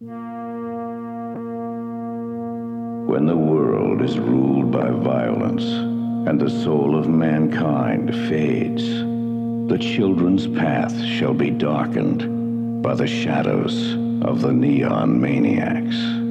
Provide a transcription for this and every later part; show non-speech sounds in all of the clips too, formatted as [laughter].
When the world is ruled by violence and the soul of mankind fades, the children's path shall be darkened by the shadows of the neon maniacs.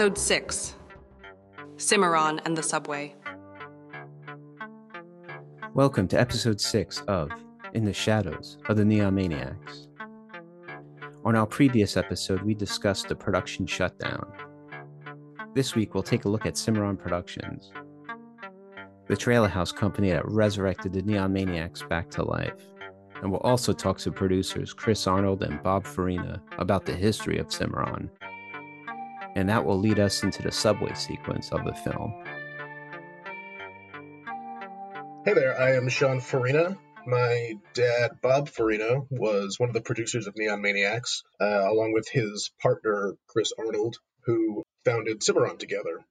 Episode 6 Cimarron and the Subway. Welcome to episode 6 of In the Shadows of the Neon Maniacs. On our previous episode, we discussed the production shutdown. This week, we'll take a look at Cimarron Productions, the trailer house company that resurrected the Neon Maniacs back to life. And we'll also talk to producers Chris Arnold and Bob Farina about the history of Cimarron and that will lead us into the subway sequence of the film. Hey there, I am Sean Farina. My dad, Bob Farina, was one of the producers of Neon Maniacs, uh, along with his partner, Chris Arnold, who founded Cimarron together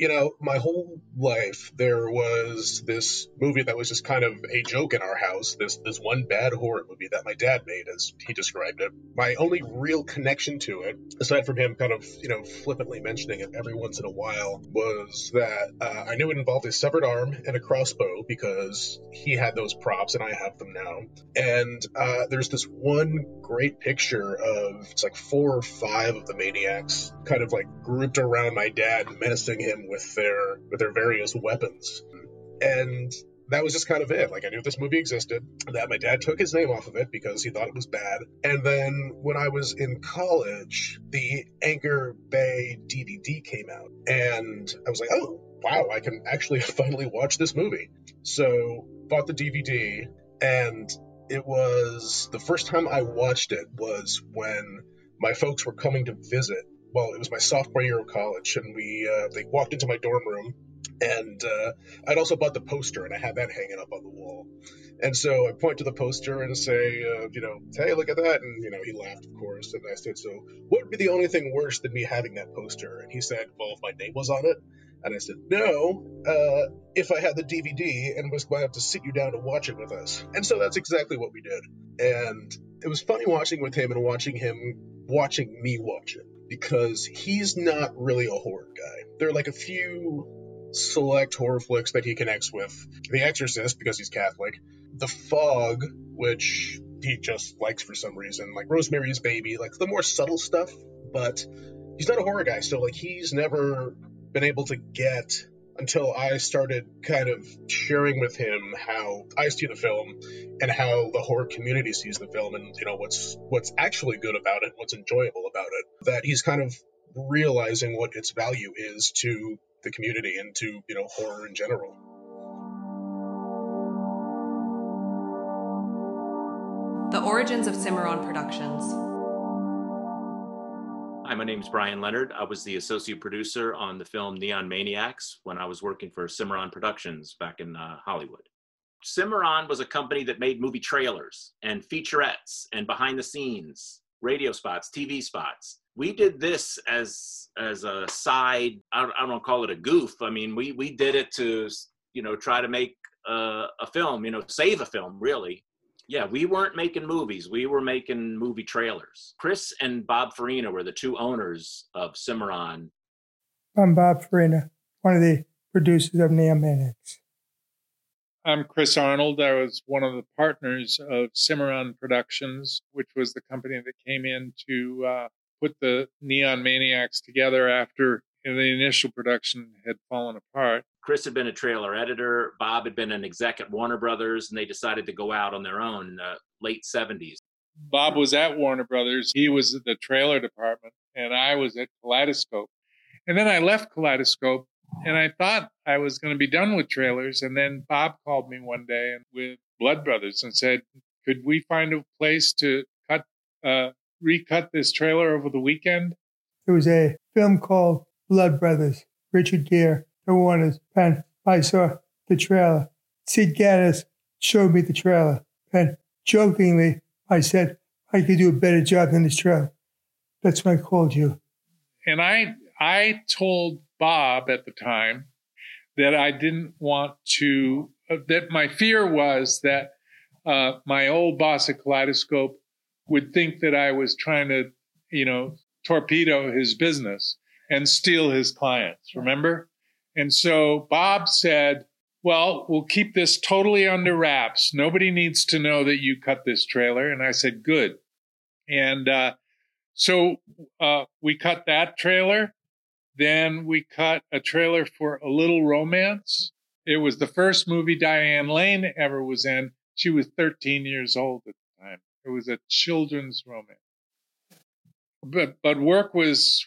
you know, my whole life there was this movie that was just kind of a joke in our house. This this one bad horror movie that my dad made, as he described it. My only real connection to it, aside from him kind of you know flippantly mentioning it every once in a while, was that uh, I knew it involved a severed arm and a crossbow because he had those props and I have them now. And uh, there's this one great picture of it's like four or five of the maniacs kind of like grouped around my dad, menacing him with their with their various weapons. And that was just kind of it. Like I knew this movie existed, that my dad took his name off of it because he thought it was bad. And then when I was in college, the Anchor Bay DVD came out, and I was like, oh wow, I can actually [laughs] finally watch this movie. So bought the DVD, and it was the first time I watched it was when my folks were coming to visit well, it was my sophomore year of college, and we uh, they walked into my dorm room, and uh, I'd also bought the poster, and I had that hanging up on the wall. And so I point to the poster and say, uh, you know, hey, look at that, and you know, he laughed, of course, and I said, so what would be the only thing worse than me having that poster? And he said, well, if my name was on it. And I said, no, uh, if I had the DVD and was going to have to sit you down to watch it with us. And so that's exactly what we did. And it was funny watching with him and watching him watching me watch it because he's not really a horror guy. There are like a few select horror flicks that he connects with. The Exorcist, because he's Catholic, The Fog, which he just likes for some reason, like Rosemary's Baby, like the more subtle stuff, but he's not a horror guy, so like he's never been able to get until I started kind of sharing with him how I see the film and how the horror community sees the film and you know what's what's actually good about it, what's enjoyable about it. That he's kind of realizing what its value is to the community and to, you know, horror in general. The origins of Cimarron Productions. Hi, my name is Brian Leonard. I was the associate producer on the film Neon Maniacs when I was working for Cimarron Productions back in uh, Hollywood. Cimarron was a company that made movie trailers and featurettes and behind the scenes, radio spots, TV spots. We did this as as a side. I don't, I don't call it a goof. I mean, we we did it to you know try to make a, a film. You know, save a film really yeah, we weren't making movies. We were making movie trailers. Chris and Bob Farina were the two owners of Cimarron. I'm Bob Farina, one of the producers of Neon Maniacs. I'm Chris Arnold. I was one of the partners of Cimarron Productions, which was the company that came in to uh, put the Neon Maniacs together after the initial production had fallen apart. Chris had been a trailer editor. Bob had been an exec at Warner Brothers, and they decided to go out on their own in the late 70s. Bob was at Warner Brothers. He was at the trailer department, and I was at Kaleidoscope. And then I left Kaleidoscope, and I thought I was going to be done with trailers. And then Bob called me one day with Blood Brothers and said, Could we find a place to cut uh, recut this trailer over the weekend? There was a film called Blood Brothers, Richard Gere, the Warner's pen. I saw the trailer. Sid Ganis showed me the trailer. And jokingly, I said, I could do a better job than this trailer. That's why I called you. And I I told Bob at the time that I didn't want to, uh, that my fear was that uh, my old boss at Kaleidoscope would think that I was trying to, you know, torpedo his business and steal his clients, remember? And so Bob said, well, we'll keep this totally under wraps. Nobody needs to know that you cut this trailer. And I said, good. And uh, so uh, we cut that trailer. Then we cut a trailer for A Little Romance. It was the first movie Diane Lane ever was in. She was 13 years old at the time. It was a children's romance. But but work was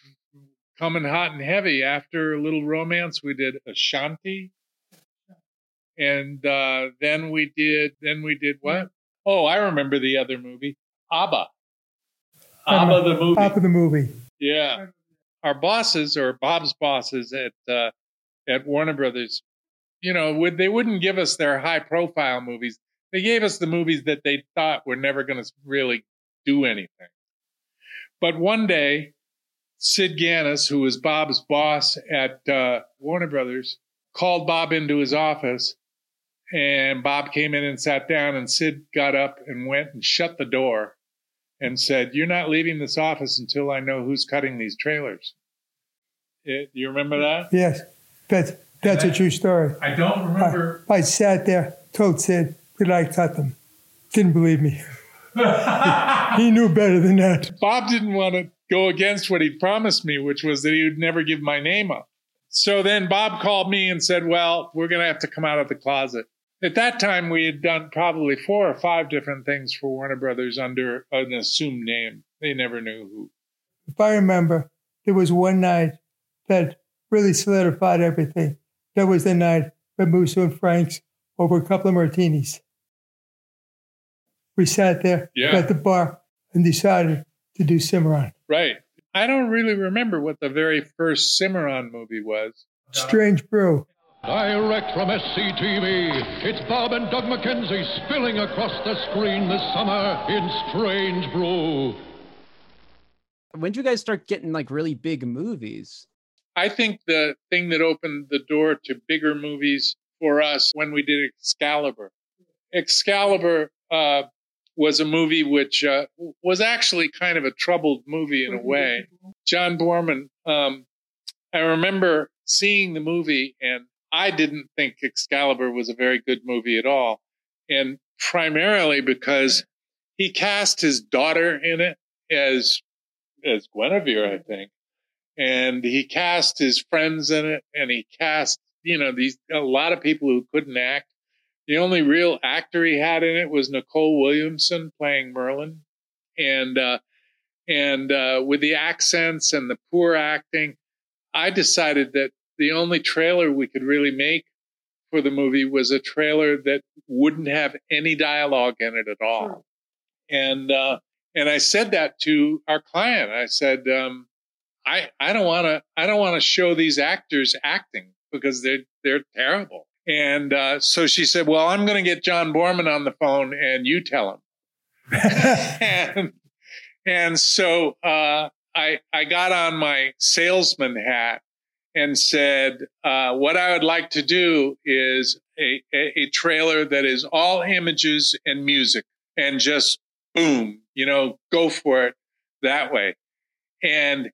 coming hot and heavy. After A Little Romance, we did Ashanti. And uh, then we did then we did what? Oh, I remember the other movie. ABBA. ABBA the movie. ABBA the movie. Yeah our bosses or Bob's bosses at uh, at Warner Brothers, you know, would they wouldn't give us their high profile movies. They gave us the movies that they thought were never going to really do anything. But one day, Sid Ganis, who was Bob's boss at uh, Warner Brothers, called Bob into his office, and Bob came in and sat down, and Sid got up and went and shut the door and said, You're not leaving this office until I know who's cutting these trailers. It, you remember that? Yes. That's, that's a true story. I don't remember. I, I sat there, told Sid that I cut them. Didn't believe me. [laughs] he knew better than that. Bob didn't want to go against what he'd promised me, which was that he would never give my name up. So then Bob called me and said, Well, we're going to have to come out of the closet at that time we had done probably four or five different things for Warner Brothers under an assumed name. They never knew who. If I remember, there was one night that really solidified everything. That was the night with Musso and Franks over a couple of martinis. We sat there yeah. at the bar and decided to do Cimarron. Right. I don't really remember what the very first Cimarron movie was. Strange Brew. Direct from SCTV, it's Bob and Doug McKenzie spilling across the screen this summer in Strange Brew. When did you guys start getting like really big movies? I think the thing that opened the door to bigger movies for us when we did Excalibur. Excalibur uh, was a movie which uh, was actually kind of a troubled movie in a way. John Boorman, um, I remember seeing the movie and I didn't think Excalibur was a very good movie at all. And primarily because he cast his daughter in it as as Guinevere, I think. And he cast his friends in it and he cast, you know, these a lot of people who couldn't act. The only real actor he had in it was Nicol Williamson playing Merlin. And uh and uh with the accents and the poor acting, I decided that the only trailer we could really make for the movie was a trailer that wouldn't have any dialogue in it at all. Sure. And uh, and I said that to our client. I said, um, I I don't want to I don't want to show these actors acting because they're they're terrible. And uh, so she said, well, I'm going to get John Boorman on the phone and you tell him. [laughs] and, and so uh, I I got on my salesman hat and said, uh, what I would like to do is a, a, a, trailer that is all images and music and just boom, you know, go for it that way. And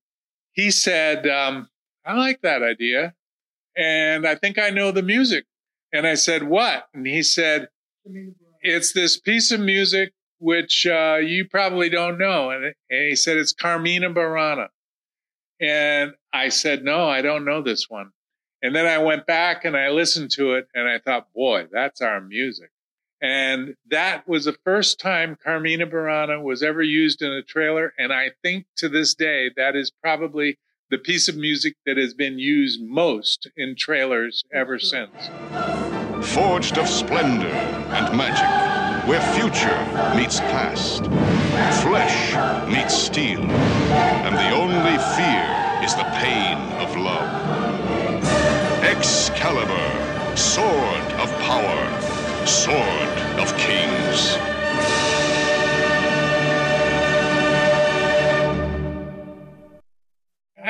he said, um, I like that idea. And I think I know the music. And I said, what? And he said, it's this piece of music which uh, you probably don't know. And, and he said, it's Carmina Burana. And I said, no, I don't know this one. And then I went back and I listened to it and I thought, boy, that's our music. And that was the first time Carmina Burana was ever used in a trailer. And I think to this day, that is probably the piece of music that has been used most in trailers ever since. Forged of splendor and magic where future meets past, flesh meets steel, and the only fear is the pain of love. Excalibur, sword of power, sword of kings.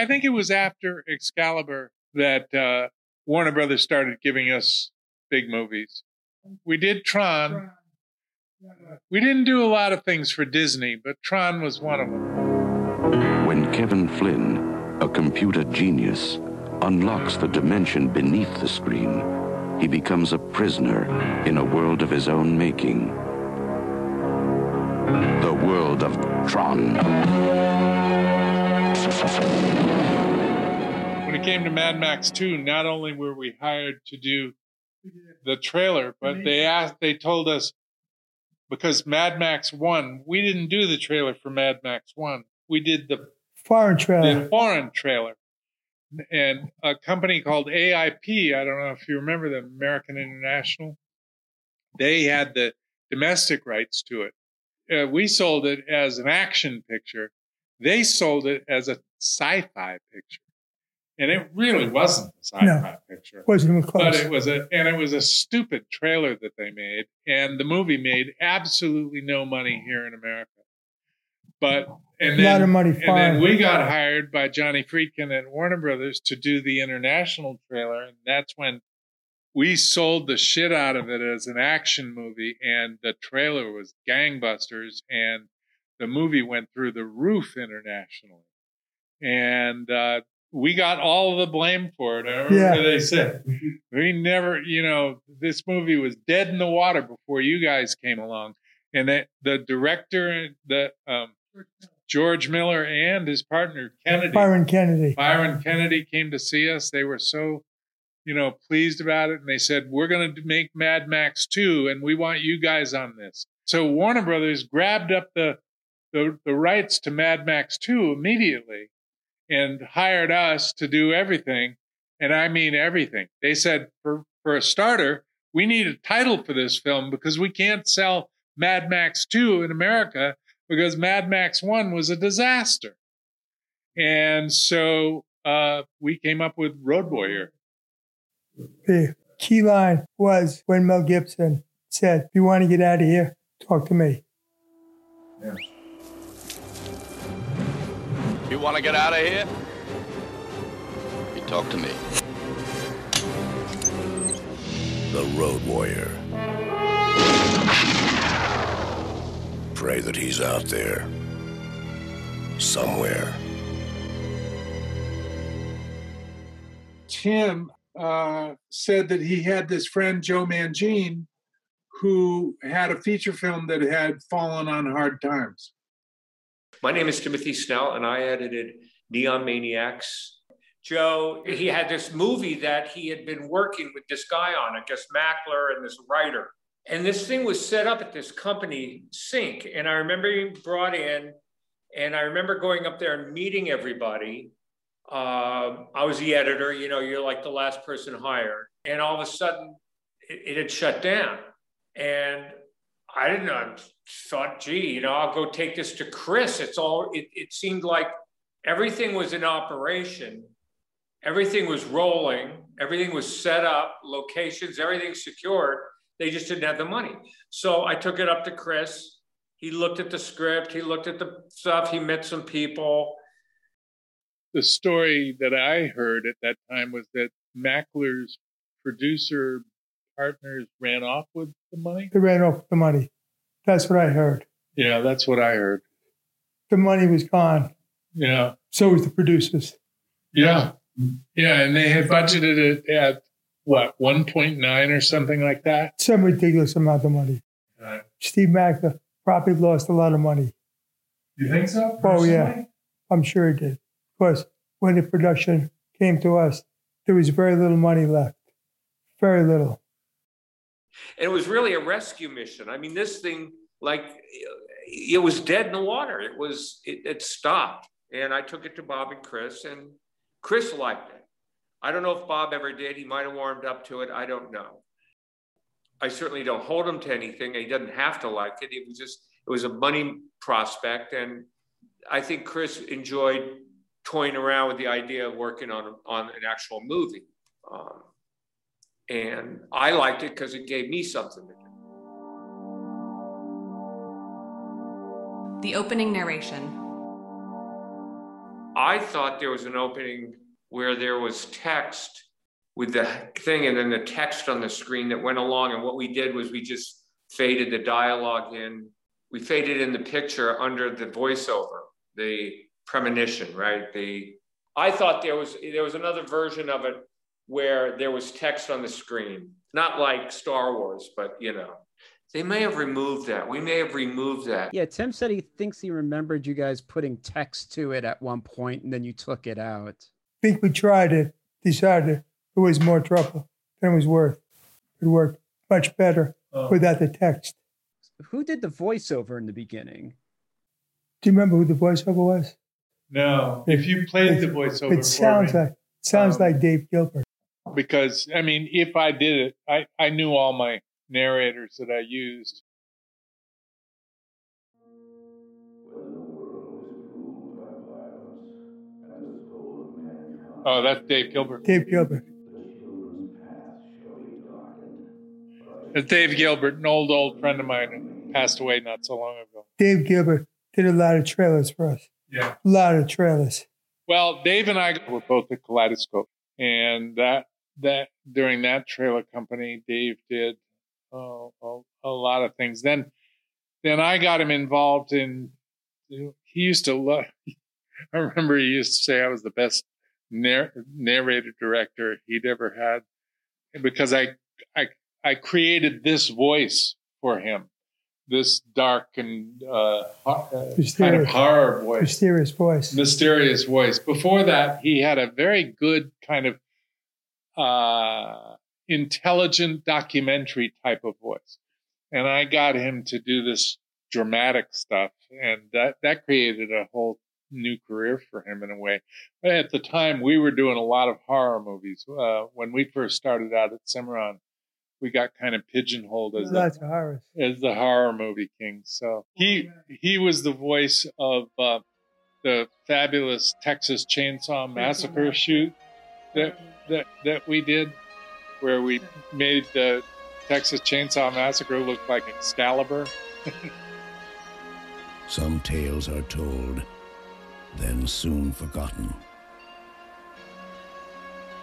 I think it was after Excalibur that uh, Warner Brothers started giving us big movies. We did Tron. We didn't do a lot of things for Disney, but Tron was one of them. When Kevin Flynn, a computer genius, unlocks the dimension beneath the screen, he becomes a prisoner in a world of his own making. The world of Tron. When it came to Mad Max 2, not only were we hired to do the trailer, but they asked, they told us because Mad Max 1, we didn't do the trailer for Mad Max 1. We did the foreign trailer. The foreign trailer. And a company called AIP, I don't know if you remember them, American International, they had the domestic rights to it. Uh, we sold it as an action picture. They sold it as a sci-fi picture. And it really wasn't a sci-fi No. picture. Wasn't even close. But it was a and it was a stupid trailer that they made, and the movie made absolutely no money here in America. But and A then, of money and foreign. then we got hired by Johnny Friedkin and Warner Brothers to do the international trailer, and that's when we sold the shit out of it as an action movie, and the trailer was gangbusters, and the movie went through the roof internationally, and uh, we got all the blame for it. I remember Yeah. they said [laughs] we never, you know, this movie was dead in the water before you guys came along, and that the director, the um, George Miller and his partner Kennedy, Byron Kennedy. Byron Kennedy came to see us. They were so, you know, pleased about it. And they said, We're going to make Mad Max 2 and we want you guys on this. So Warner Brothers grabbed up the, the, the rights to Mad Max 2 immediately and hired us to do everything. And I mean everything. They said, for, for a starter, we need a title for this film because we can't sell Mad Max 2 in America because Mad Max 1 was a disaster. And so uh, we came up with Road Warrior. The key line was when Mel Gibson said, If you want to get out of here, talk to me. You want to get out of here? You talk to me. The Road Warrior. Pray that he's out there. Somewhere. Tim uh, said that he had this friend, Joe Mangine, who had a feature film that had fallen on hard times. My name is Timothy Snell, and I edited Neon Maniacs. Joe, he had this movie that he had been working with this guy on, I guess Mackler and this writer. And this thing was set up at this company, Sync. And I remember being brought in, and I remember going up there and meeting everybody. Um, I was the editor, you know, you're like the last person hired. And all of a sudden, it, it had shut down. And I didn't know. I thought, gee, you know, I'll go take this to Chris. It's all, it, it seemed like everything was in operation, everything was rolling, everything was set up, locations, everything secured. They just didn't have the money. So I took it up to Chris. He looked at the script, he looked at the stuff, he met some people. The story that I heard at that time was that Mackler's producer partners ran off with the money. They ran off with the money. That's what I heard. Yeah, that's what I heard. The money was gone. Yeah. So was the producers. Yeah. Yeah. And they had budgeted it at what, 1.9 or something like that? Some ridiculous amount of money. Right. Steve Mackler probably lost a lot of money. You think so? Oh, yeah. I'm sure he did. Because when the production came to us, there was very little money left. Very little. And it was really a rescue mission. I mean, this thing, like, it was dead in the water. It was, it, it stopped. And I took it to Bob and Chris, and Chris liked it. I don't know if Bob ever did. He might have warmed up to it. I don't know. I certainly don't hold him to anything. He doesn't have to like it. It was just it was a money prospect, and I think Chris enjoyed toying around with the idea of working on on an actual movie, um, and I liked it because it gave me something to do. The opening narration. I thought there was an opening where there was text with the thing and then the text on the screen that went along. And what we did was we just faded the dialogue in. We faded in the picture under the voiceover, the premonition, right? The I thought there was there was another version of it where there was text on the screen, not like Star Wars, but you know, they may have removed that. We may have removed that. Yeah, Tim said he thinks he remembered you guys putting text to it at one point and then you took it out. I think we tried it, decided it was more trouble than it was worth. It worked much better Oh. without the text. Who did the voiceover in the beginning? Do you remember who the voiceover was? No, if you played the voiceover, It sounds for me, like sounds um, like Dave Gilbert. Because I mean, if I did it, I I knew all my narrators that I used. Oh, that's Dave Gilbert. Dave Gilbert. It's Dave Gilbert, an old old friend of mine, passed away not so long ago. Dave Gilbert did a lot of trailers for us. Yeah. A lot of trailers. Well, Dave and I were both at Kaleidoscope, and that that during that trailer company, Dave did uh, a, a lot of things. Then, then I got him involved in. He used to love. [laughs] I remember he used to say I was the best narr- narrator director he'd ever had because I I I created this voice for him, this dark and uh, uh, kind of horror voice Mysterious voice. mysterious voice. Before that, he had a very good kind of uh, intelligent documentary type of voice, and I got him to do this dramatic stuff, and that that created a whole new career for him in a way. But at the time, we were doing a lot of horror movies. Uh, when we first started out at Cimarron, we got kind of pigeonholed as the horrors. as the horror movie king. So he he was the voice of uh, the fabulous Texas Chainsaw Massacre shoot that that that we did, where we made the Texas Chainsaw Massacre look like Excalibur. [laughs] Some tales are told, then soon forgotten.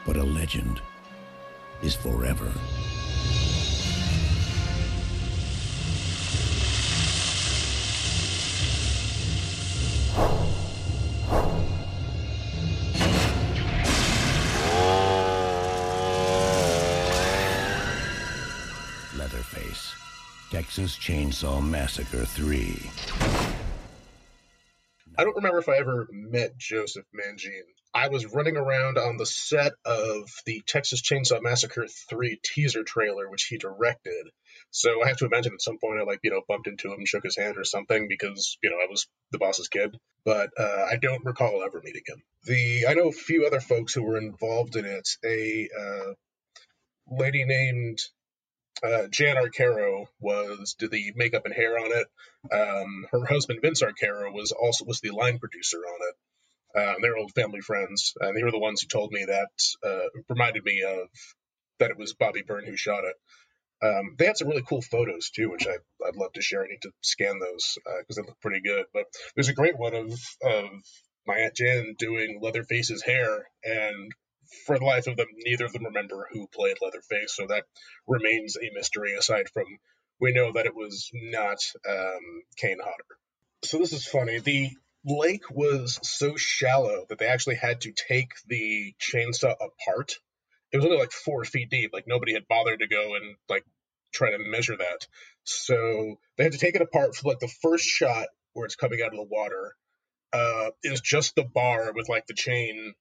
But a legend is forever. Leatherface, Texas Chainsaw Massacre 3. I don't remember if I ever met Joseph Mangine. I was running around on the set of the Texas Chainsaw Massacre 3 teaser trailer, which he directed. So I have to imagine at some point I like, you know, bumped into him, shook his hand or something because, you know, I was the boss's kid. But uh, I don't recall ever meeting him. The I know a few other folks who were involved in it. A uh, lady named uh, Jan Arcaro was did the makeup and hair on it. Um, her husband Vince Arcaro was also was the line producer on it. Um, they're old family friends, and they were the ones who told me that uh, reminded me of that it was Bobby Byrne who shot it. Um, they had some really cool photos too, which I, I'd love to share. I need to scan those because they look pretty good. But there's a great one of of my aunt Jan doing Leatherface's hair, and for the life of them, neither of them remember who played Leatherface, so that remains a mystery. Aside from we know that it was not um, Kane Hodder. So this is funny. The lake was so shallow that they actually had to take the chainsaw apart. It was only like four feet deep. Like nobody had bothered to go and like try to measure that. So they had to take it apart for like the first shot where it's coming out of the water. Uh, is just the bar with like the chain,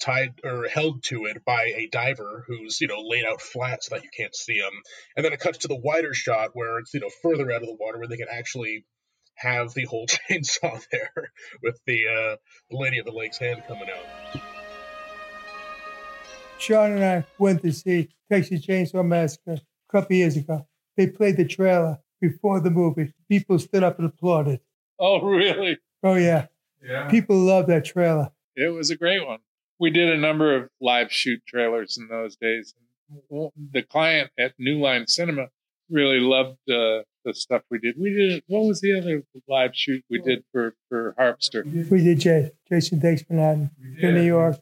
tied or held to it by a diver who's you know laid out flat so that you can't see him. And then it cuts to the wider shot where it's you know further out of the water where they can actually have the whole [laughs] chainsaw there with the uh, lady of the lake's hand coming out. Sean and I went to see Texas Chainsaw Massacre a couple years ago. They played the trailer before the movie. People stood up and applauded. Oh, really? Oh yeah, Yeah. people love that trailer. It was a great one. We did a number of live shoot trailers in those days. The client at New Line Cinema really loved uh, the stuff we did. We did what was the other live shoot we did for for Harpster? We did Jay, Jason Takes Manhattan in New York.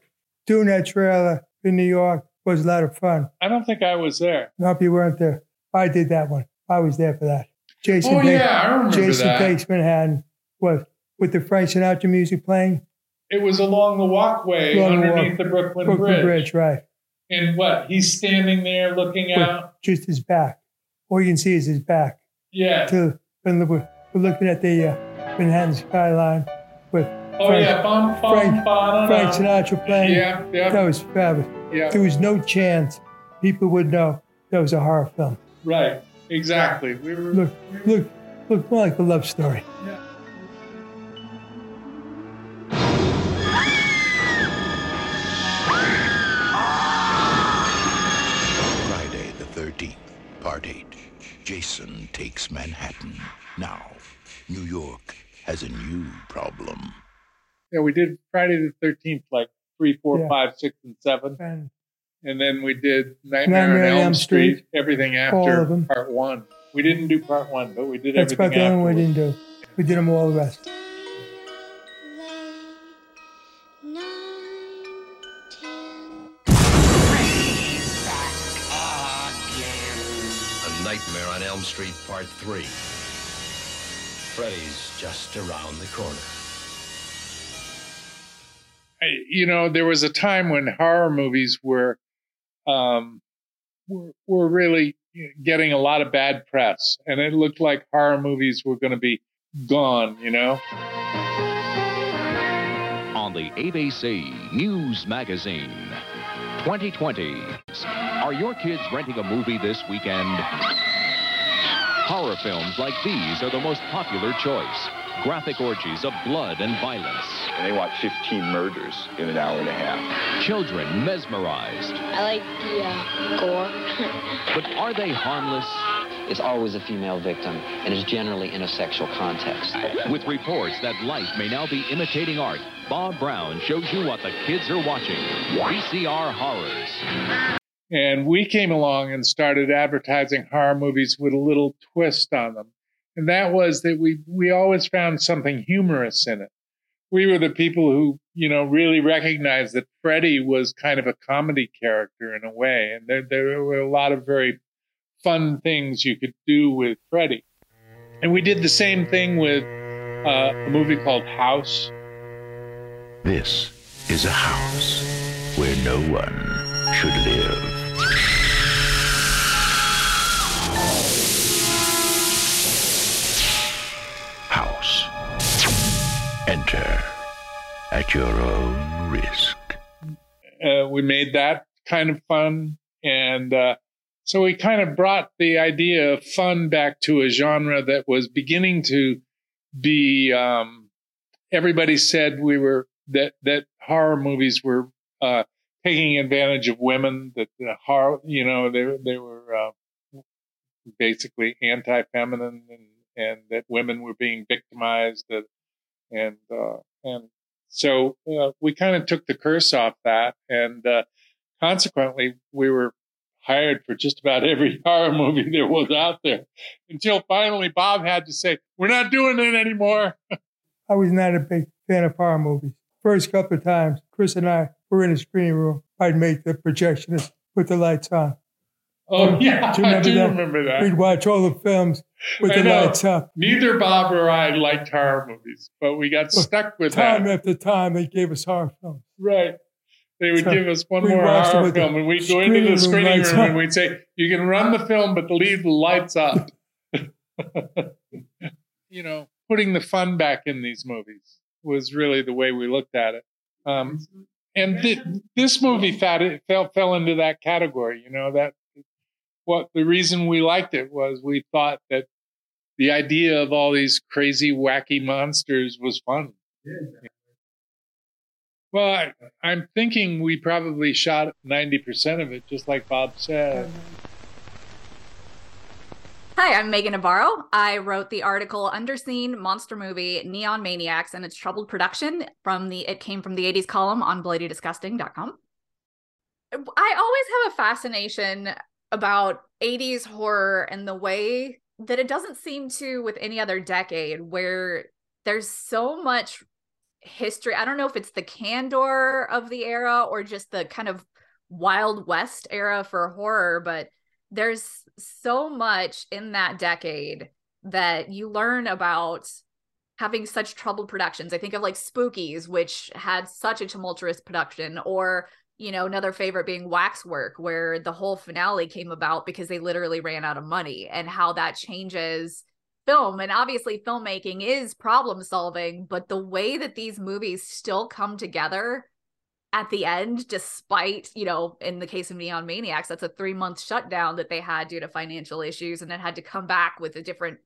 Doing that trailer in New York was a lot of fun. I don't think I was there. No, if you weren't there, I did that one. I was there for that. Jason, Oh, Takes- yeah, I remember Jason that. Takes Manhattan was with the Frank Sinatra music playing. It was along the walkway Along the underneath walk- the Brooklyn, Brooklyn Bridge. Bridge, right? And what? He's standing there looking With out. just his back. All you can see is his back. Yeah. To when we're, looking at the uh, Manhattan skyline with Oh, Frank, yeah. Bum, bum, Frank, ba-da-da. Frank Sinatra playing. Yeah, yeah. That was fabulous. Yeah. There was no chance people would know that was a horror film. Right. Exactly. We were. Look, look, look more like a love story. Friday Jason takes Manhattan. Now, New York has a new problem. Yeah, we did Friday the Thirteenth, like three, four, Yeah. five, six, and seven, And and then we did Nightmare, Nightmare on on Elm Elm Street. Street, Everything after part one. We didn't do part one, but we did that's about everything the only one we didn't do. We did them all the rest. Elm Street Part 3. Freddy's just around the corner. I- you know, there was a time when horror movies were, um, were, were really getting a lot of bad press, and it looked like horror movies were going to be gone. You know, on the ABC News Magazine. 2020. Are your kids renting a movie this weekend? Horror films like these are the most popular choice. Graphic orgies of blood and violence. And they watch 15 murders in an hour and a half. Children mesmerized. I like the uh, gore. [laughs] But are they harmless? It's always a female victim and is generally in a sexual context. With reports that life may now be imitating art, Bob Brown shows you what the kids are watching. VCR Horrors. And we came along and started advertising horror movies with a little twist on them, and that was that we we always found something humorous in it. We were the people who you know really recognized that Freddy was kind of a comedy character in a way, and there there were a lot of very fun things you could do with Freddy. And we did the same thing with uh, a movie called House. This is a house where no one should live. House. Enter at your own risk. uh, we made that kind of fun. And uh, so we kind of brought the idea of fun back to a genre that was beginning to be. Um, everybody said we were that that horror movies were uh, taking advantage of women. That the horror, you know, they they were uh, basically anti-feminine, and and that women were being victimized. That and uh, and so uh, we kind of took the curse off that, and uh, consequently, we were hired for just about every [laughs] horror movie there was out there. Until finally, Bob had to say, "We're not doing it anymore." I was not a big fan of horror movies. First couple of times, Chris and I were in a screening room. I'd make the projectionist put the lights on. Oh yeah, [laughs] Do you I do that? remember that. We'd watch all the films with I the know. lights up. Neither Bob or I liked horror movies, but we got stuck with time that. after time, they gave us horror films. Right. They would So give us one more horror film, and we'd go into the screening room room and we'd say, "You can run the film, but leave the lights up." [laughs] you know, putting the fun back in these movies was really the way we looked at it. Um, and thi- this movie fell fell into that category. You know that what the reason we liked it was we thought that the idea of all these crazy, wacky monsters was fun. Well, I, I'm thinking we probably shot 90% of it, just like Bob said. Hi, I'm Megan Navarro. I wrote the article Underseen Monster Movie Neon Maniacs and its troubled production from the it came from the 80s column on bloodydisgusting.com. I always have a fascination about 80s horror and the way that it doesn't seem to with any other decade where there's so much history. I don't know if it's the candor of the era or just the kind of Wild West era for horror, but there's so much in that decade that you learn about having such troubled productions. I think of like Spookies, which had such a tumultuous production, or you know, another favorite being Waxwork, where the whole finale came about because they literally ran out of money, and how that changes film. And obviously, filmmaking is problem solving, but the way that these movies still come together at the end, despite, you know, in the case of Neon Maniacs, that's a three month shutdown that they had due to financial issues and then had to come back with a different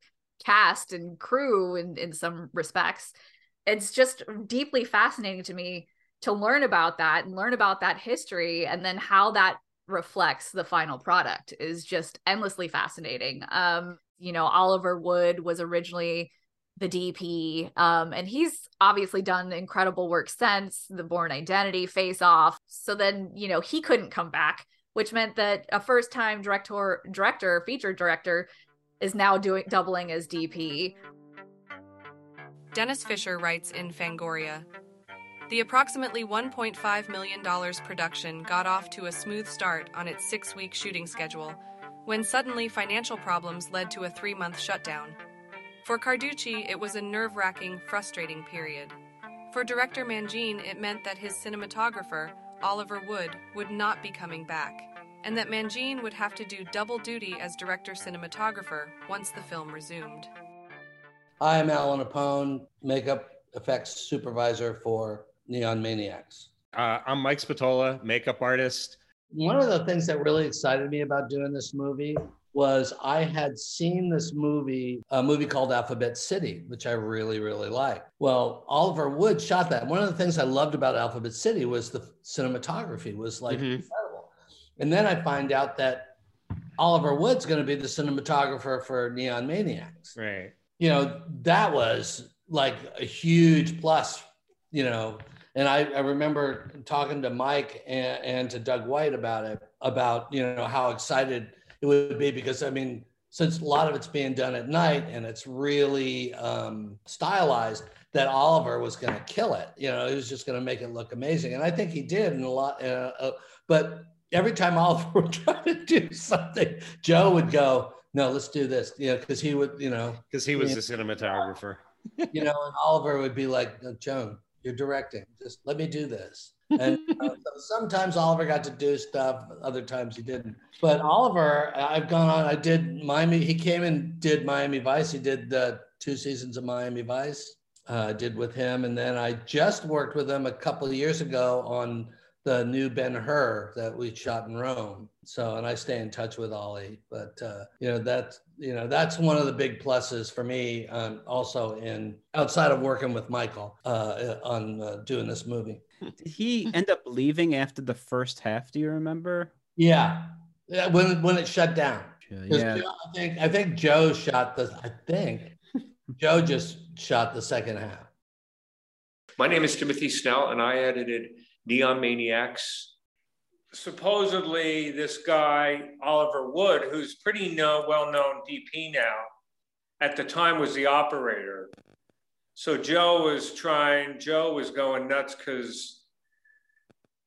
cast and crew in, in some respects. It's just deeply fascinating to me to learn about that and learn about that history and then how that reflects the final product is just endlessly fascinating. Um, you know, Oliver Wood was originally the DP. Um, and he's obviously done incredible work since the Bourne Identity face off. So then, you know, he couldn't come back, which meant that a first time director, director, feature director is now doing doubling as DP. Dennis Fisher writes in Fangoria The approximately $1.5 million production got off to a smooth start on its six week shooting schedule when suddenly financial problems led to a three month shutdown. For Carducci, it was a nerve wracking, frustrating period. For director Mangine, it meant that his cinematographer, Oliver Wood, would not be coming back, and that Mangine would have to do double duty as director cinematographer once the film resumed. I'm Alan Apone, makeup effects supervisor for Neon Maniacs. Uh, I'm Mike Spatola, makeup artist. One of the things that really excited me about doing this movie was I had seen this movie, a movie called Alphabet City, which I really, really liked. Well, Oliver Wood shot that. One of the things I loved about Alphabet City was the cinematography was like mm-hmm. incredible. And then I find out that Oliver Wood's going to be the cinematographer for Neon Maniacs. Right. You know, that was like a huge plus, you know. And I, I remember talking to Mike and, and to Doug White about it, about, you know, how excited it would be because I mean, since a lot of it's being done at night and it's really um, stylized, that Oliver was going to kill it. You know, he was just going to make it look amazing, and I think he did in a lot. Uh, uh, but every time [laughs] Oliver would try to do something, Joe would go, "No, let's do this." You know, because he would, you know, [laughs] because he was the cinematographer. [laughs] you know, and Oliver would be like, "Joan, you're directing. Just let me do this." [laughs] and uh, sometimes Oliver got to do stuff, other times he didn't. But Oliver, I've gone on. I did Miami. He came and did Miami Vice. He did the two seasons of Miami Vice. Uh, did with him, and then I just worked with him a couple of years ago on the new Ben Hur that we shot in Rome. So, and I stay in touch with Ollie. But uh, you know, that's you know that's one of the big pluses for me. Um, also, in outside of working with Michael uh, on uh, doing this movie. Did he end up leaving after the first half? Do you remember? Yeah, yeah when when it shut down. Yeah, Joe, I think I think Joe shot the. I think [laughs] Joe just shot the second half. My name is Timothy Snell, and I edited Neon Maniacs. Supposedly, this guy Oliver Wood, who's pretty know, well-known DP now, at the time was the operator so Joe was trying, Joe was going nuts because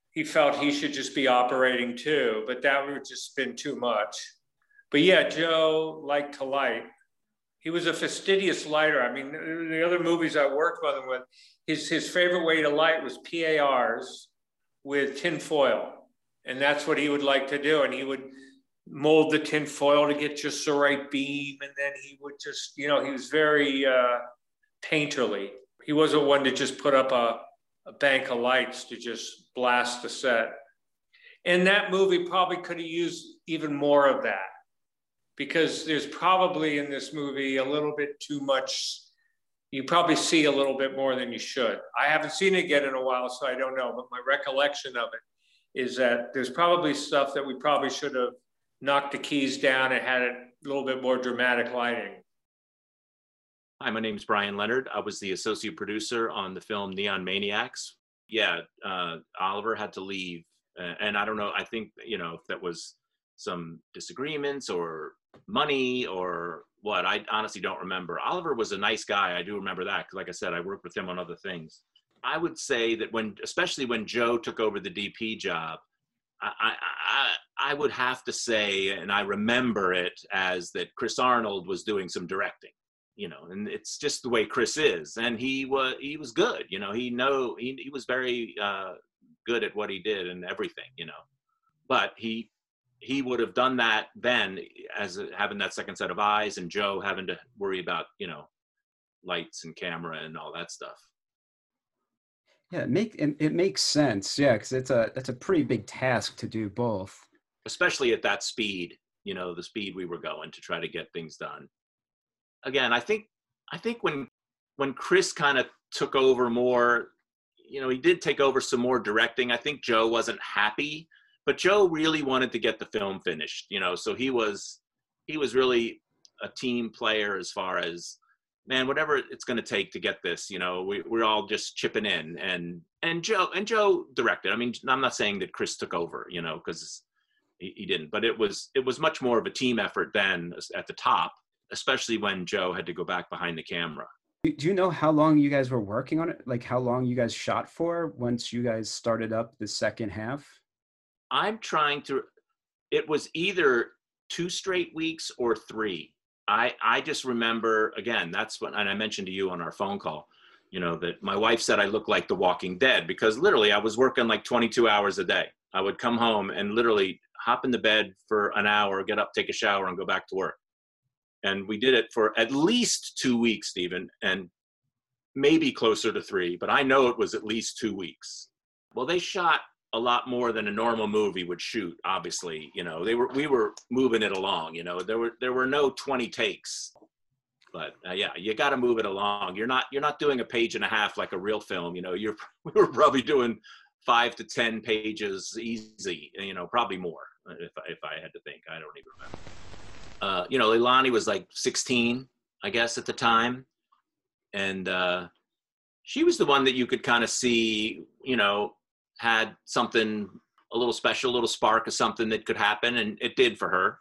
he felt he should just be operating too, but that would just been too much. But yeah, Joe liked to light. He was a fastidious lighter. I mean, the other movies I worked with him with, his, his favorite way to light was PARs with tin foil. And that's what he would like to do. And he would mold the tin foil to get just the right beam. And then he would just, you know, he was very, uh, painterly. He wasn't one to just put up a, a bank of lights to just blast the set. And that movie probably could have used even more of that because there's probably in this movie a little bit too much you probably see a little bit more than you should. I haven't seen it yet in a while, so I don't know. But my recollection of it is that there's probably stuff that we probably should have knocked the keys down and had it a little bit more dramatic lighting. Hi, my name is Brian Leonard. I was the associate producer on the film Neon Maniacs. Yeah, uh, Oliver had to leave. Uh, and I don't know, I think, you know, if that was some disagreements or money or what, I honestly don't remember. Oliver was a nice guy. I do remember that because, like I said, I worked with him on other things. I would say that when, especially when Joe took over the DP job, I, I, I would have to say, and I remember it as that Chris Arnold was doing some directing you know and it's just the way chris is. And he was he was good you know he know he, he was very uh, good at what he did and everything you know. But he he would have done that then as having that second set of eyes and joe having to worry about you know lights and camera and all that stuff yeah it make it, it makes sense yeah because it's a it's a pretty big task to do both especially at that speed you know the speed we were going to try to get things done again, I think I think when when Chris kind of took over more, you know, he did take over some more directing. I think Joe wasn't happy, but Joe really wanted to get the film finished, you know, so he was he was really a team player as far as man whatever it's going to take to get this you know we, we're all just chipping in and and joe and joe directed i mean i'm not saying that chris took over you know because he, he didn't but it was it was much more of a team effort then at the top especially when Joe had to go back behind the camera. Do you know how long you guys were working on it? Like how long you guys shot for once you guys started up the second half? I'm trying to it was either two straight weeks or three. I I just remember again, that's what and I mentioned to you on our phone call, you know, that my wife said I look like the walking dead because literally I was working like 22 hours a day. I would come home and literally hop in the bed for an hour, get up, take a shower and go back to work and we did it for at least two weeks, Stephen, and maybe closer to three, but I know it was at least two weeks. Well, they shot a lot more than a normal movie would shoot. Obviously, you know, they were we were moving it along. You know, there were there were no twenty takes, but uh, yeah, you got to move it along. You're not you're not doing a page and a half like a real film. You know, you're we [laughs] were probably doing five to ten pages easy. You know, probably more if if I had to think. I don't even remember uh, you know, Leilani was like 16, I guess, at the time. And uh, she was the one that you could kind of see, you know, had something a little special, a little spark of something that could happen. And it did for her.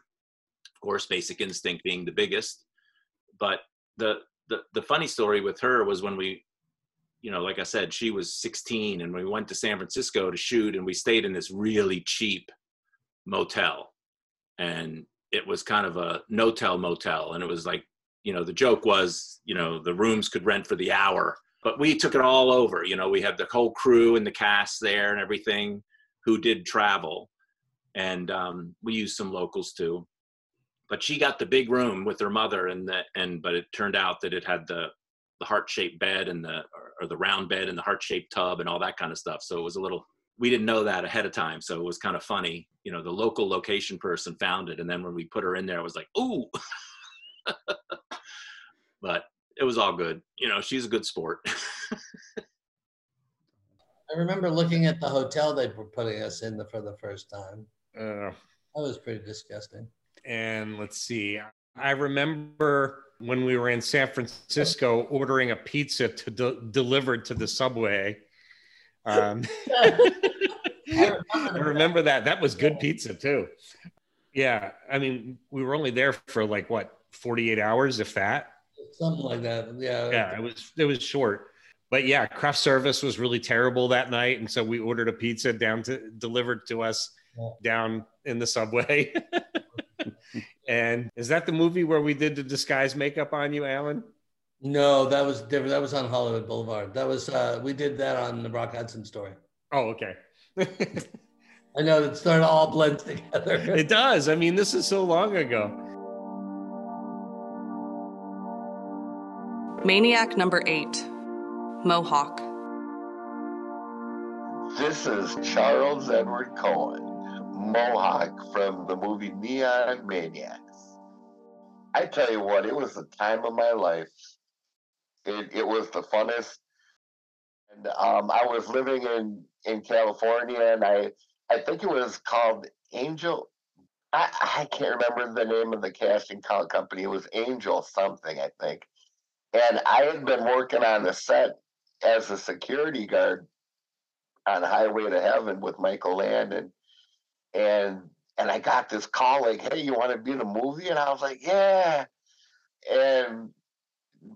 Of course, Basic Instinct being the biggest. But the, the, the funny story with her was when we, you know, like I said, she was 16 and we went to San Francisco to shoot and we stayed in this really cheap motel. And it was kind of a no-tell motel and it was like you know the joke was you know the rooms could rent for the hour but we took it all over you know we had the whole crew and the cast there and everything who did travel. And um, we used some locals too. But she got the big room with her mother and the and but it turned out that it had the the heart-shaped bed and the or, the round bed and the heart-shaped tub and all that kind of stuff. So it was a little we didn't know that ahead of time. So it was kind of funny you know the local location person found it. And then when we put her in there i was like ooh! [laughs] But it was all good you know she's a good sport [laughs] i remember looking at the hotel they were putting us in the, for the first time uh, that was pretty disgusting and let's see i remember when we were in san francisco ordering a pizza to de- delivered to the subway um, [laughs] [laughs] I remember that. That was good pizza too. Yeah, I mean, we were only there for like what, 48 hours, if that. Something like that. Yeah. Yeah, it was it was short. But yeah, craft service was really terrible that night. And so we ordered a pizza down to delivered to us yeah. down in the subway. [laughs] and is that the movie where we did the disguise makeup on you, Alan? No, that was different. That was on Hollywood Boulevard. That was uh we did that on the Rock Hudson story. Oh, okay. [laughs] I know it started all blends together. it does. I mean, this is so long ago. Maniac number eight Mohawk. This is Charles Edward Cohen, Mohawk from the movie Neon Maniacs. I tell you what, it was the time of my life. It, it was the funnest. And um, I was living in, in California, and I I think it was called Angel. I, I can't remember the name of the casting company. It was Angel something, I think. And I had been working on the set as a security guard on Highway to Heaven with Michael Landon. And and I got this call like, hey, you want to be in a movie? And I was like, yeah. And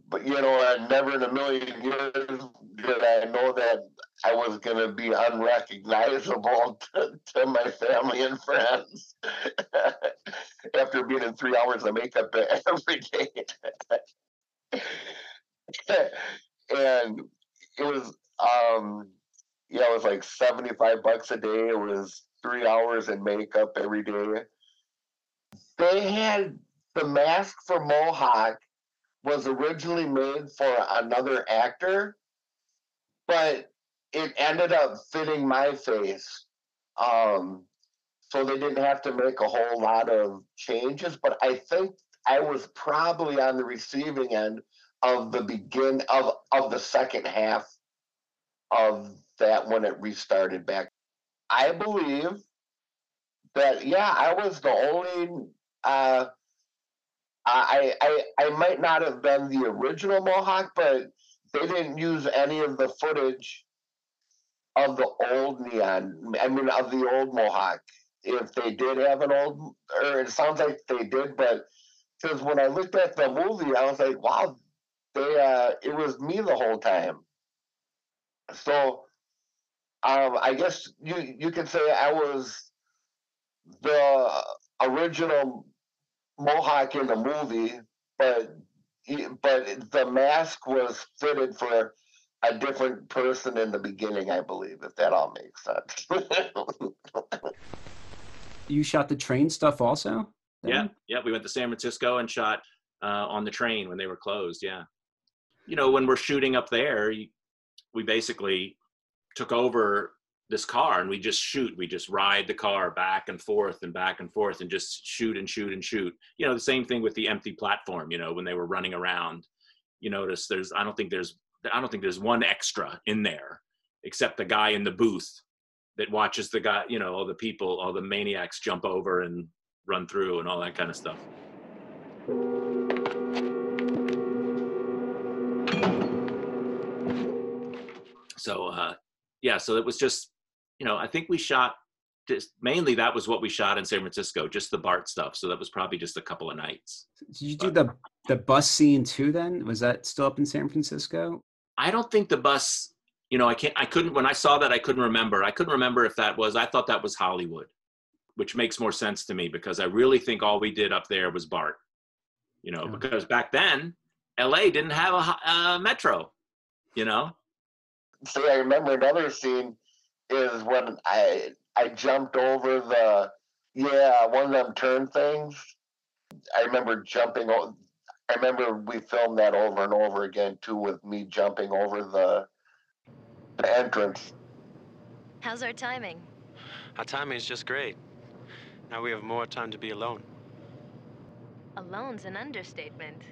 but you know, I never in a million years did I know that I was going to be unrecognizable [laughs] to, to, my family and friends [laughs] after being in three hours of makeup [laughs] every day. [laughs] and it was, um, yeah, it was like 75 bucks a day. It was three hours in makeup every day. They had the mask for Mohawk was originally made for another actor, but it ended up fitting my face. Um, so they didn't have to make a whole lot of changes, but I think I was probably on the receiving end of the begin of of the second half of that when it restarted back. I believe that yeah, I was the only uh, I, I I might not have been the original Mohawk, but they didn't use any of the footage of the old neon. I mean, of the old Mohawk. If they did have an old, or it sounds like they did, but because when I looked at the movie, I was like, wow, they uh, it was me the whole time. So, um, I guess you you can say I was the original Mohawk in the movie, but but the mask was fitted for a different person in the beginning, I believe, if that all makes sense. [laughs] you shot the train stuff also? Yeah, yeah. We went to San Francisco and shot uh, on the train when they were closed. Yeah, you know, when we're shooting up there, we basically took over this car and we just shoot we just ride the car back and forth and back and forth and just shoot and shoot and shoot you know the same thing with the empty platform you know when they were running around you notice there's i don't think there's i don't think there's one extra in there except the guy in the booth that watches the guy you know all the people all the maniacs jump over and run through and all that kind of stuff so uh yeah so it was just you know, I think we shot just mainly that was what we shot in San Francisco, just the Bart stuff. So that was probably just a couple of nights. Did you do the the bus scene too? Then was that still up in San Francisco? I don't think the bus. You know, I can't. I couldn't. When I saw that, I couldn't remember. I couldn't remember if that was. I thought that was Hollywood, which makes more sense to me because I really think all we did up there was Bart. You know, yeah. because back then, L.A. didn't have a, a metro. You know. See, I remember another scene is when I I jumped over the yeah one of them turn things. I remember jumping. I remember we filmed that over and over again too, with me jumping over the, the entrance. How's our timing? Our timing is just great. Now we have more time to be alone. Alone's an understatement.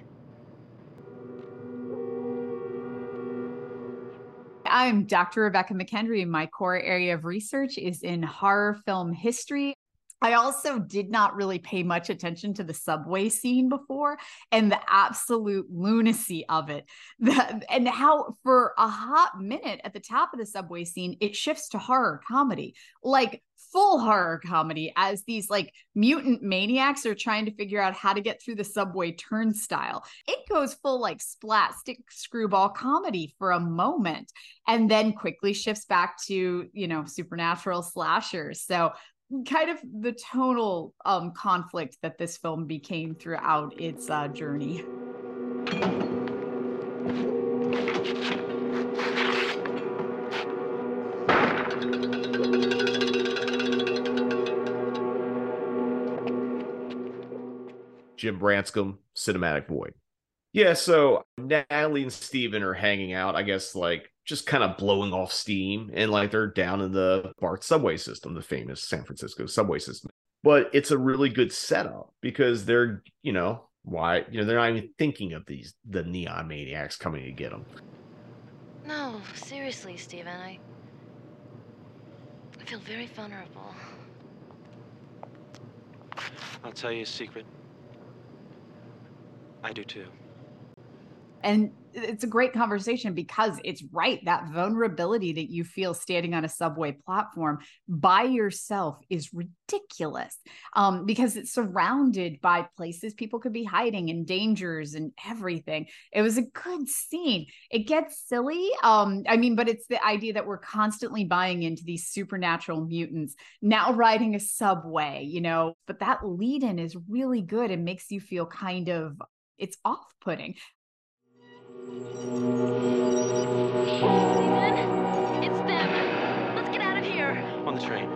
I'm Dr. Rebekah McKendry. My core area of research is in horror film history. I also did not really pay much attention to the subway scene before and the absolute lunacy of it. [laughs] The, and how, for a hot minute at the top of the subway scene, it shifts to horror comedy. Like, full horror comedy as these like mutant maniacs are trying to figure out how to get through the subway turnstile. It goes full like splat stick screwball comedy for a moment and then quickly shifts back to, you know, supernatural slashers. So kind of the tonal um conflict that this film became throughout its uh, journey. Jim Branscome, Cinematic Void. Yeah, so Natalie and Steven are hanging out, I guess, like just kind of blowing off steam, and like they're down in the BART subway system, the famous San Francisco subway system. But it's a really good setup because they're, you know, Why, you know, they're not even thinking of these the neon maniacs coming to get them. No, seriously, Stephen. I. I feel very vulnerable. I'll tell you a secret. I do too. And it's a great conversation because it's right. That vulnerability that you feel standing on a subway platform by yourself is ridiculous um, because it's surrounded by places people could be hiding and dangers and everything. It was a good scene. It gets silly. Um, I mean, but it's the idea that we're constantly buying into these supernatural mutants now riding a subway, you know, but that lead in is really good and makes you feel kind of it's off putting. It's them. Let's get out of here. On the train.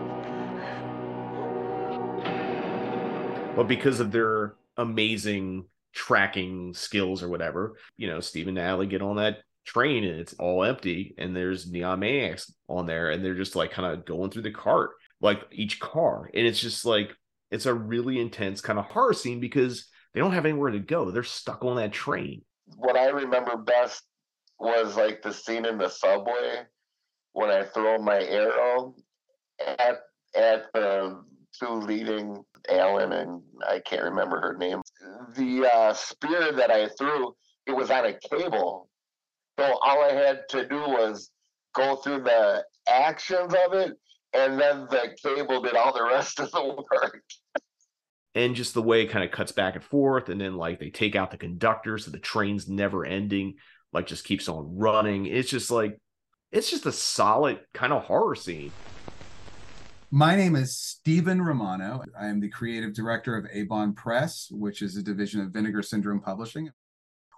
But because of their amazing tracking skills or whatever, you know, Steve and Natalie get on that train and it's all empty and there's neon maniacs on there and they're just like kind of going through the cart, like each car. And it's just like it's a really intense kind of horror scene because they don't have anywhere to go. They're stuck on that train. What I remember best was like the scene in the subway when I throw my arrow at at the two leading Alan and I can't remember her name. The uh, spear that I threw, it was on a cable. So all I had to do was go through the actions of it, and then the cable did all the rest of the [laughs] work. And just the way it kind of cuts back and forth and then like they take out the conductor so the train's never ending like just keeps on running it's just like it's just a solid kind of horror scene My name is Stephen Romano. I am the creative director of Avon Press, which is a division of Vinegar Syndrome Publishing.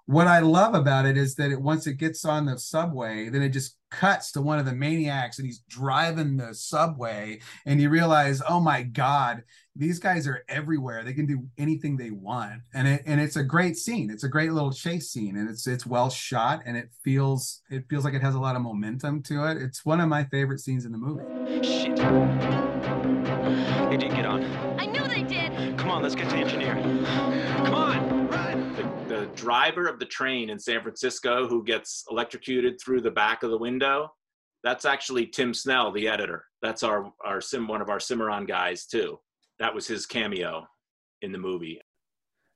What I love about it is that it, once it gets on the subway, then it just cuts to one of the maniacs and he's driving the subway, and you realize, oh my God, these guys are everywhere. They can do anything they want, and it and it's a great scene. It's a great little chase scene, and it's it's well shot, and it feels it feels like it has a lot of momentum to it. It's one of my favorite scenes in the movie. Shit. They did get on. I knew they did. Come on, let's get to the engineer. Come on, run. The, the driver of the train in San Francisco who gets electrocuted through the back of the window, that's actually Tim Snell, the editor. That's our our sim one of our Cimarron guys too. That was his cameo in the movie.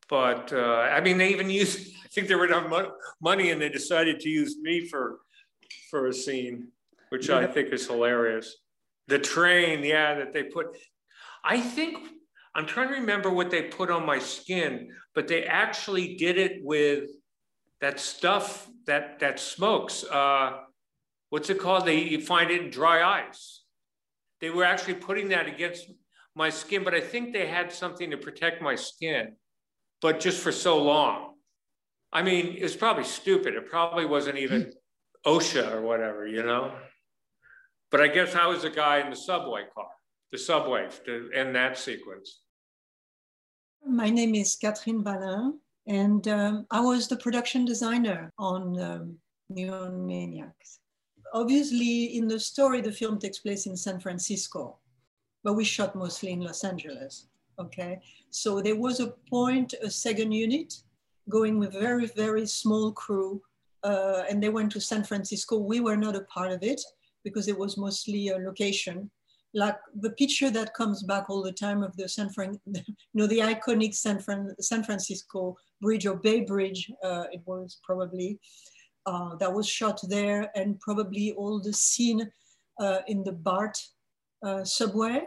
But uh, I mean, they even used. I think they ran out of money, and they decided to use me for for a scene, which I think is hilarious. The train, yeah, that they put. I think I'm trying to remember what they put on my skin, but they actually did it with that stuff that that smokes. Uh, what's it called? They you find it in dry ice. They were actually putting that against my skin, but I think they had something to protect my skin, but just for so long. I mean, it was probably stupid. It probably wasn't even OSHA or whatever, you know? But I guess I was the guy in the subway car, the subway to end that sequence. My name is Catherine Balin, and um, I was the production designer on um, Neon Maniacs. Obviously, in the story, the film takes place in San Francisco, but we shot mostly in Los Angeles. Okay, so there was a point, a second unit, going with very, very small crew, uh, and they went to San Francisco. We were not a part of it because it was mostly a location. Like the picture that comes back all the time of the San Fran, [laughs] you know, the iconic San, Fran, San Francisco Bridge or Bay Bridge, uh, it was probably, uh, that was shot there, and probably all the scene uh, in the BART uh, subway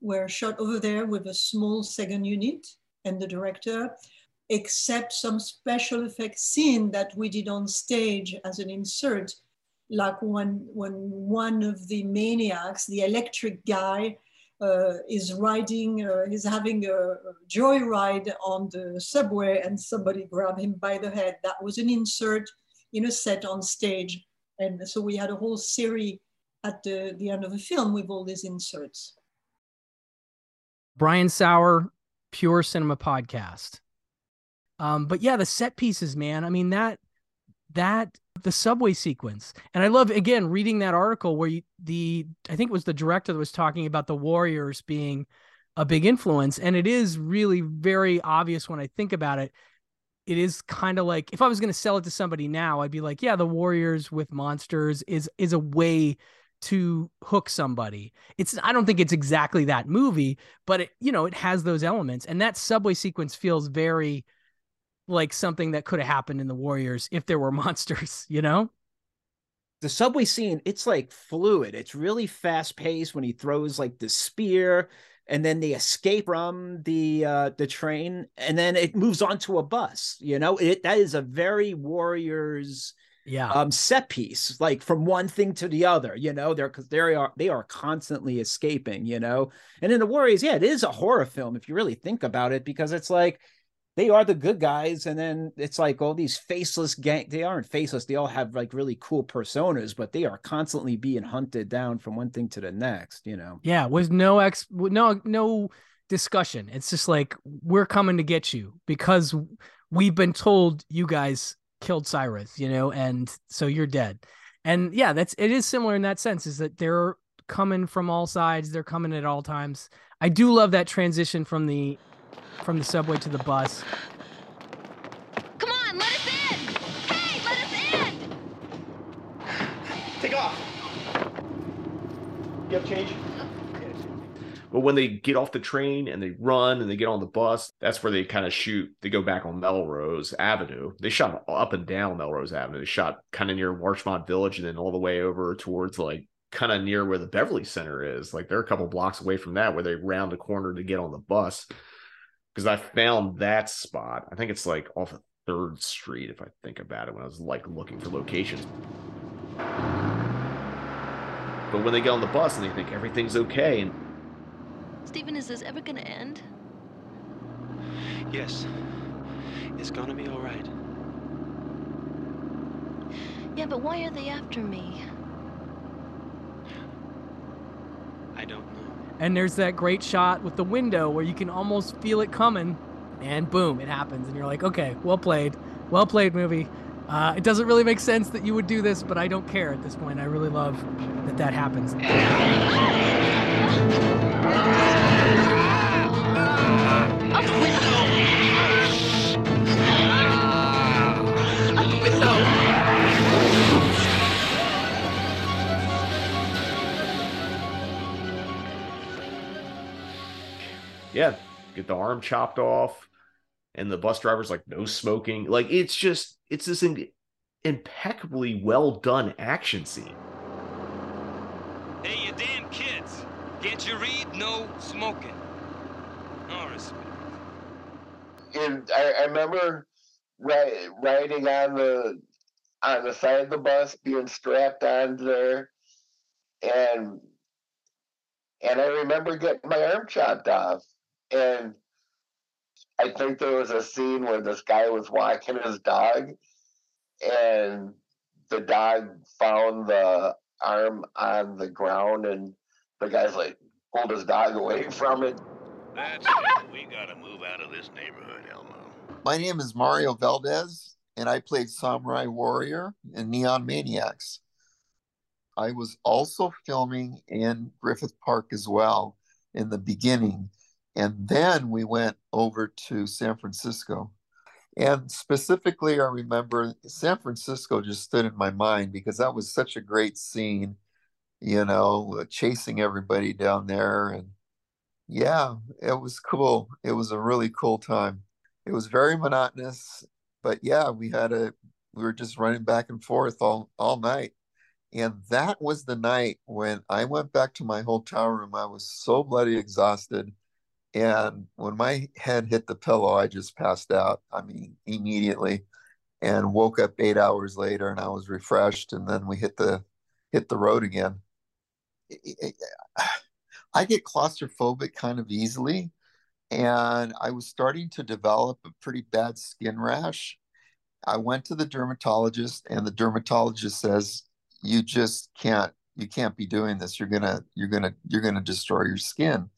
were shot over there with a small second unit and the director, except some special effects scene that we did on stage as an insert, like when, when one of the maniacs, the electric guy, uh, is riding, uh, is having a, a joyride on the subway and somebody grabbed him by the head. That was an insert in a set on stage. And so we had a whole series at the, the end of the film with all these inserts. Brian Saur, Pure Cinema Podcast. Um, but yeah, the set pieces, man. I mean that that the subway sequence, and I love again reading that article where you, the I think it was the director that was talking about the Warriors being a big influence, and it is really very obvious when I think about it it is kind of like if I was going to sell it to somebody now, I'd be like, yeah, the Warriors with monsters is is a way to hook somebody. It's I don't think it's exactly that movie, but it you know, it has those elements and that subway sequence feels very like something that could have happened in the Warriors if there were [laughs] monsters, you know? The subway scene, it's like fluid. It's really fast paced when he throws like the spear and then they escape from the uh the train and then it moves on to a bus you know it that is a very warriors yeah. um set piece like from one thing to the other you know they're because they are they are constantly escaping you know? And in the warriors yeah it is a horror film if you really think about it because it's like they are the good guys and then it's like all these faceless gang they aren't faceless they all have like really cool personas but they are constantly being hunted down from one thing to the next you know? Yeah with no ex no no discussion. It's just like we're coming to get you because we've been told you guys killed cyrus you know and so you're dead and yeah that's it is similar in that sense is that they're coming from all sides they're coming at all times i do love that transition from the from the subway to the bus. Come on, let us in! Hey, let us in! Take off. You have change? But when they get off the train and they run and they get on the bus, that's where they kind of shoot. They go back on Melrose Avenue. They shot up and down Melrose Avenue. They shot kind of near Larchmont Village and then all the way over towards like kind of near where the Beverly Center is. Like they're a couple blocks away from that where they round the corner to get on the bus because I found that spot. I think it's like off of Third Street, if I think about it, when I was like looking for locations. But when they get on the bus and they think everything's okay, and Stephen, is this ever gonna end? Yes. It's gonna be all right. Yeah, but why are they after me? I don't know. And there's that great shot with the window where you can almost feel it coming, and boom, it happens. And you're like, okay, well played. Well played, movie. Uh, it doesn't really make sense that you would do this, but I don't care at this point. I really love that that happens. [laughs] yeah, get the arm chopped off, and the bus driver's like, no smoking. Like it's just, it's this in- impeccably well done action scene. Hey, you damn kids. Can't you read? No smoking. No respect. And I, I remember ri- riding on the on the side of the bus, being strapped on there, and and I remember getting my arm chopped off. And I think there was a scene where this guy was walking his dog, and the dog found the arm on the ground, and the guy's like pulled his dog away [laughs] from it. That's [laughs] it. We gotta move out of this neighborhood, Elmo. My name is Mario Valdez, and I played Samurai Warrior in Neon Maniacs. I was also filming in Griffith Park as well in the beginning. And then we went over to San Francisco. And specifically, I remember San Francisco just stood in my mind because that was such a great scene, you know, uh, chasing everybody down there. And yeah, it was cool. It was a really cool time. It was very monotonous, but yeah, we had a, we were just running back and forth all, all night. And that was the night when I went back to my hotel room. I was so bloody exhausted. And when my head hit the pillow, I just passed out. I mean, immediately, and woke up eight hours later, and I was refreshed. And then we hit the hit the road again. I get claustrophobic kind of easily, and I was starting to develop a pretty bad skin rash. I went to the dermatologist, and the dermatologist says, "You just can't. You can't be doing this. You're gonna. You're gonna. You're gonna destroy your skin."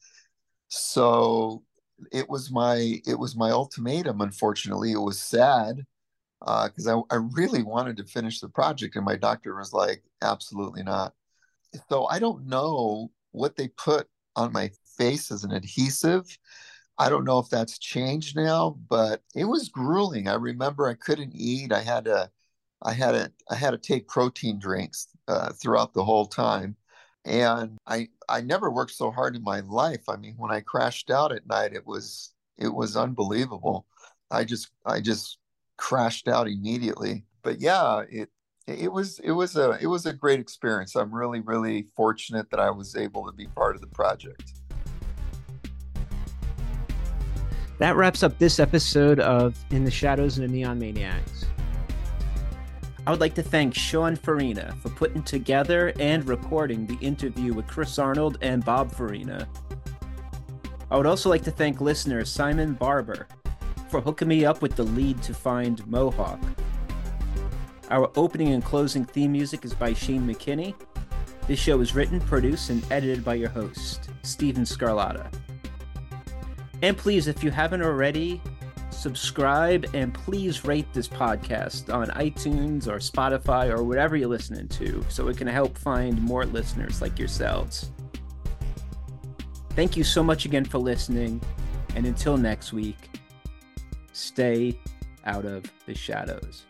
so it was my it was my ultimatum unfortunately it was sad because uh, I, I really wanted to finish the project and my doctor was like absolutely not so i don't know what they put on my face as an adhesive I don't know if that's changed now, but it was grueling. I remember I couldn't eat. I had to, I had to, I had to take protein drinks uh, throughout the whole time, and I, I never worked so hard in my life. I mean, when I crashed out at night, it was, it was unbelievable. I just, I just crashed out immediately. But yeah, it, it was, it was a, it was a great experience. I'm really, really fortunate that I was able to be part of the project. That wraps up this episode of In the Shadows and the Neon Maniacs. I would like to thank Sean Farina for putting together and recording the interview with Chris Arnold and Bob Farina. I would also like to thank listener Simon Barber for hooking me up with the lead to find Mohawk. Our opening and closing theme music is by Shane McKinney. This show is written, produced, and edited by your host, Steven Scarlatta. And please, if you haven't already, subscribe and please rate this podcast on iTunes or Spotify or whatever you're listening to so it can help find more listeners like yourselves. Thank you so much again for listening, and until next week, stay out of the shadows.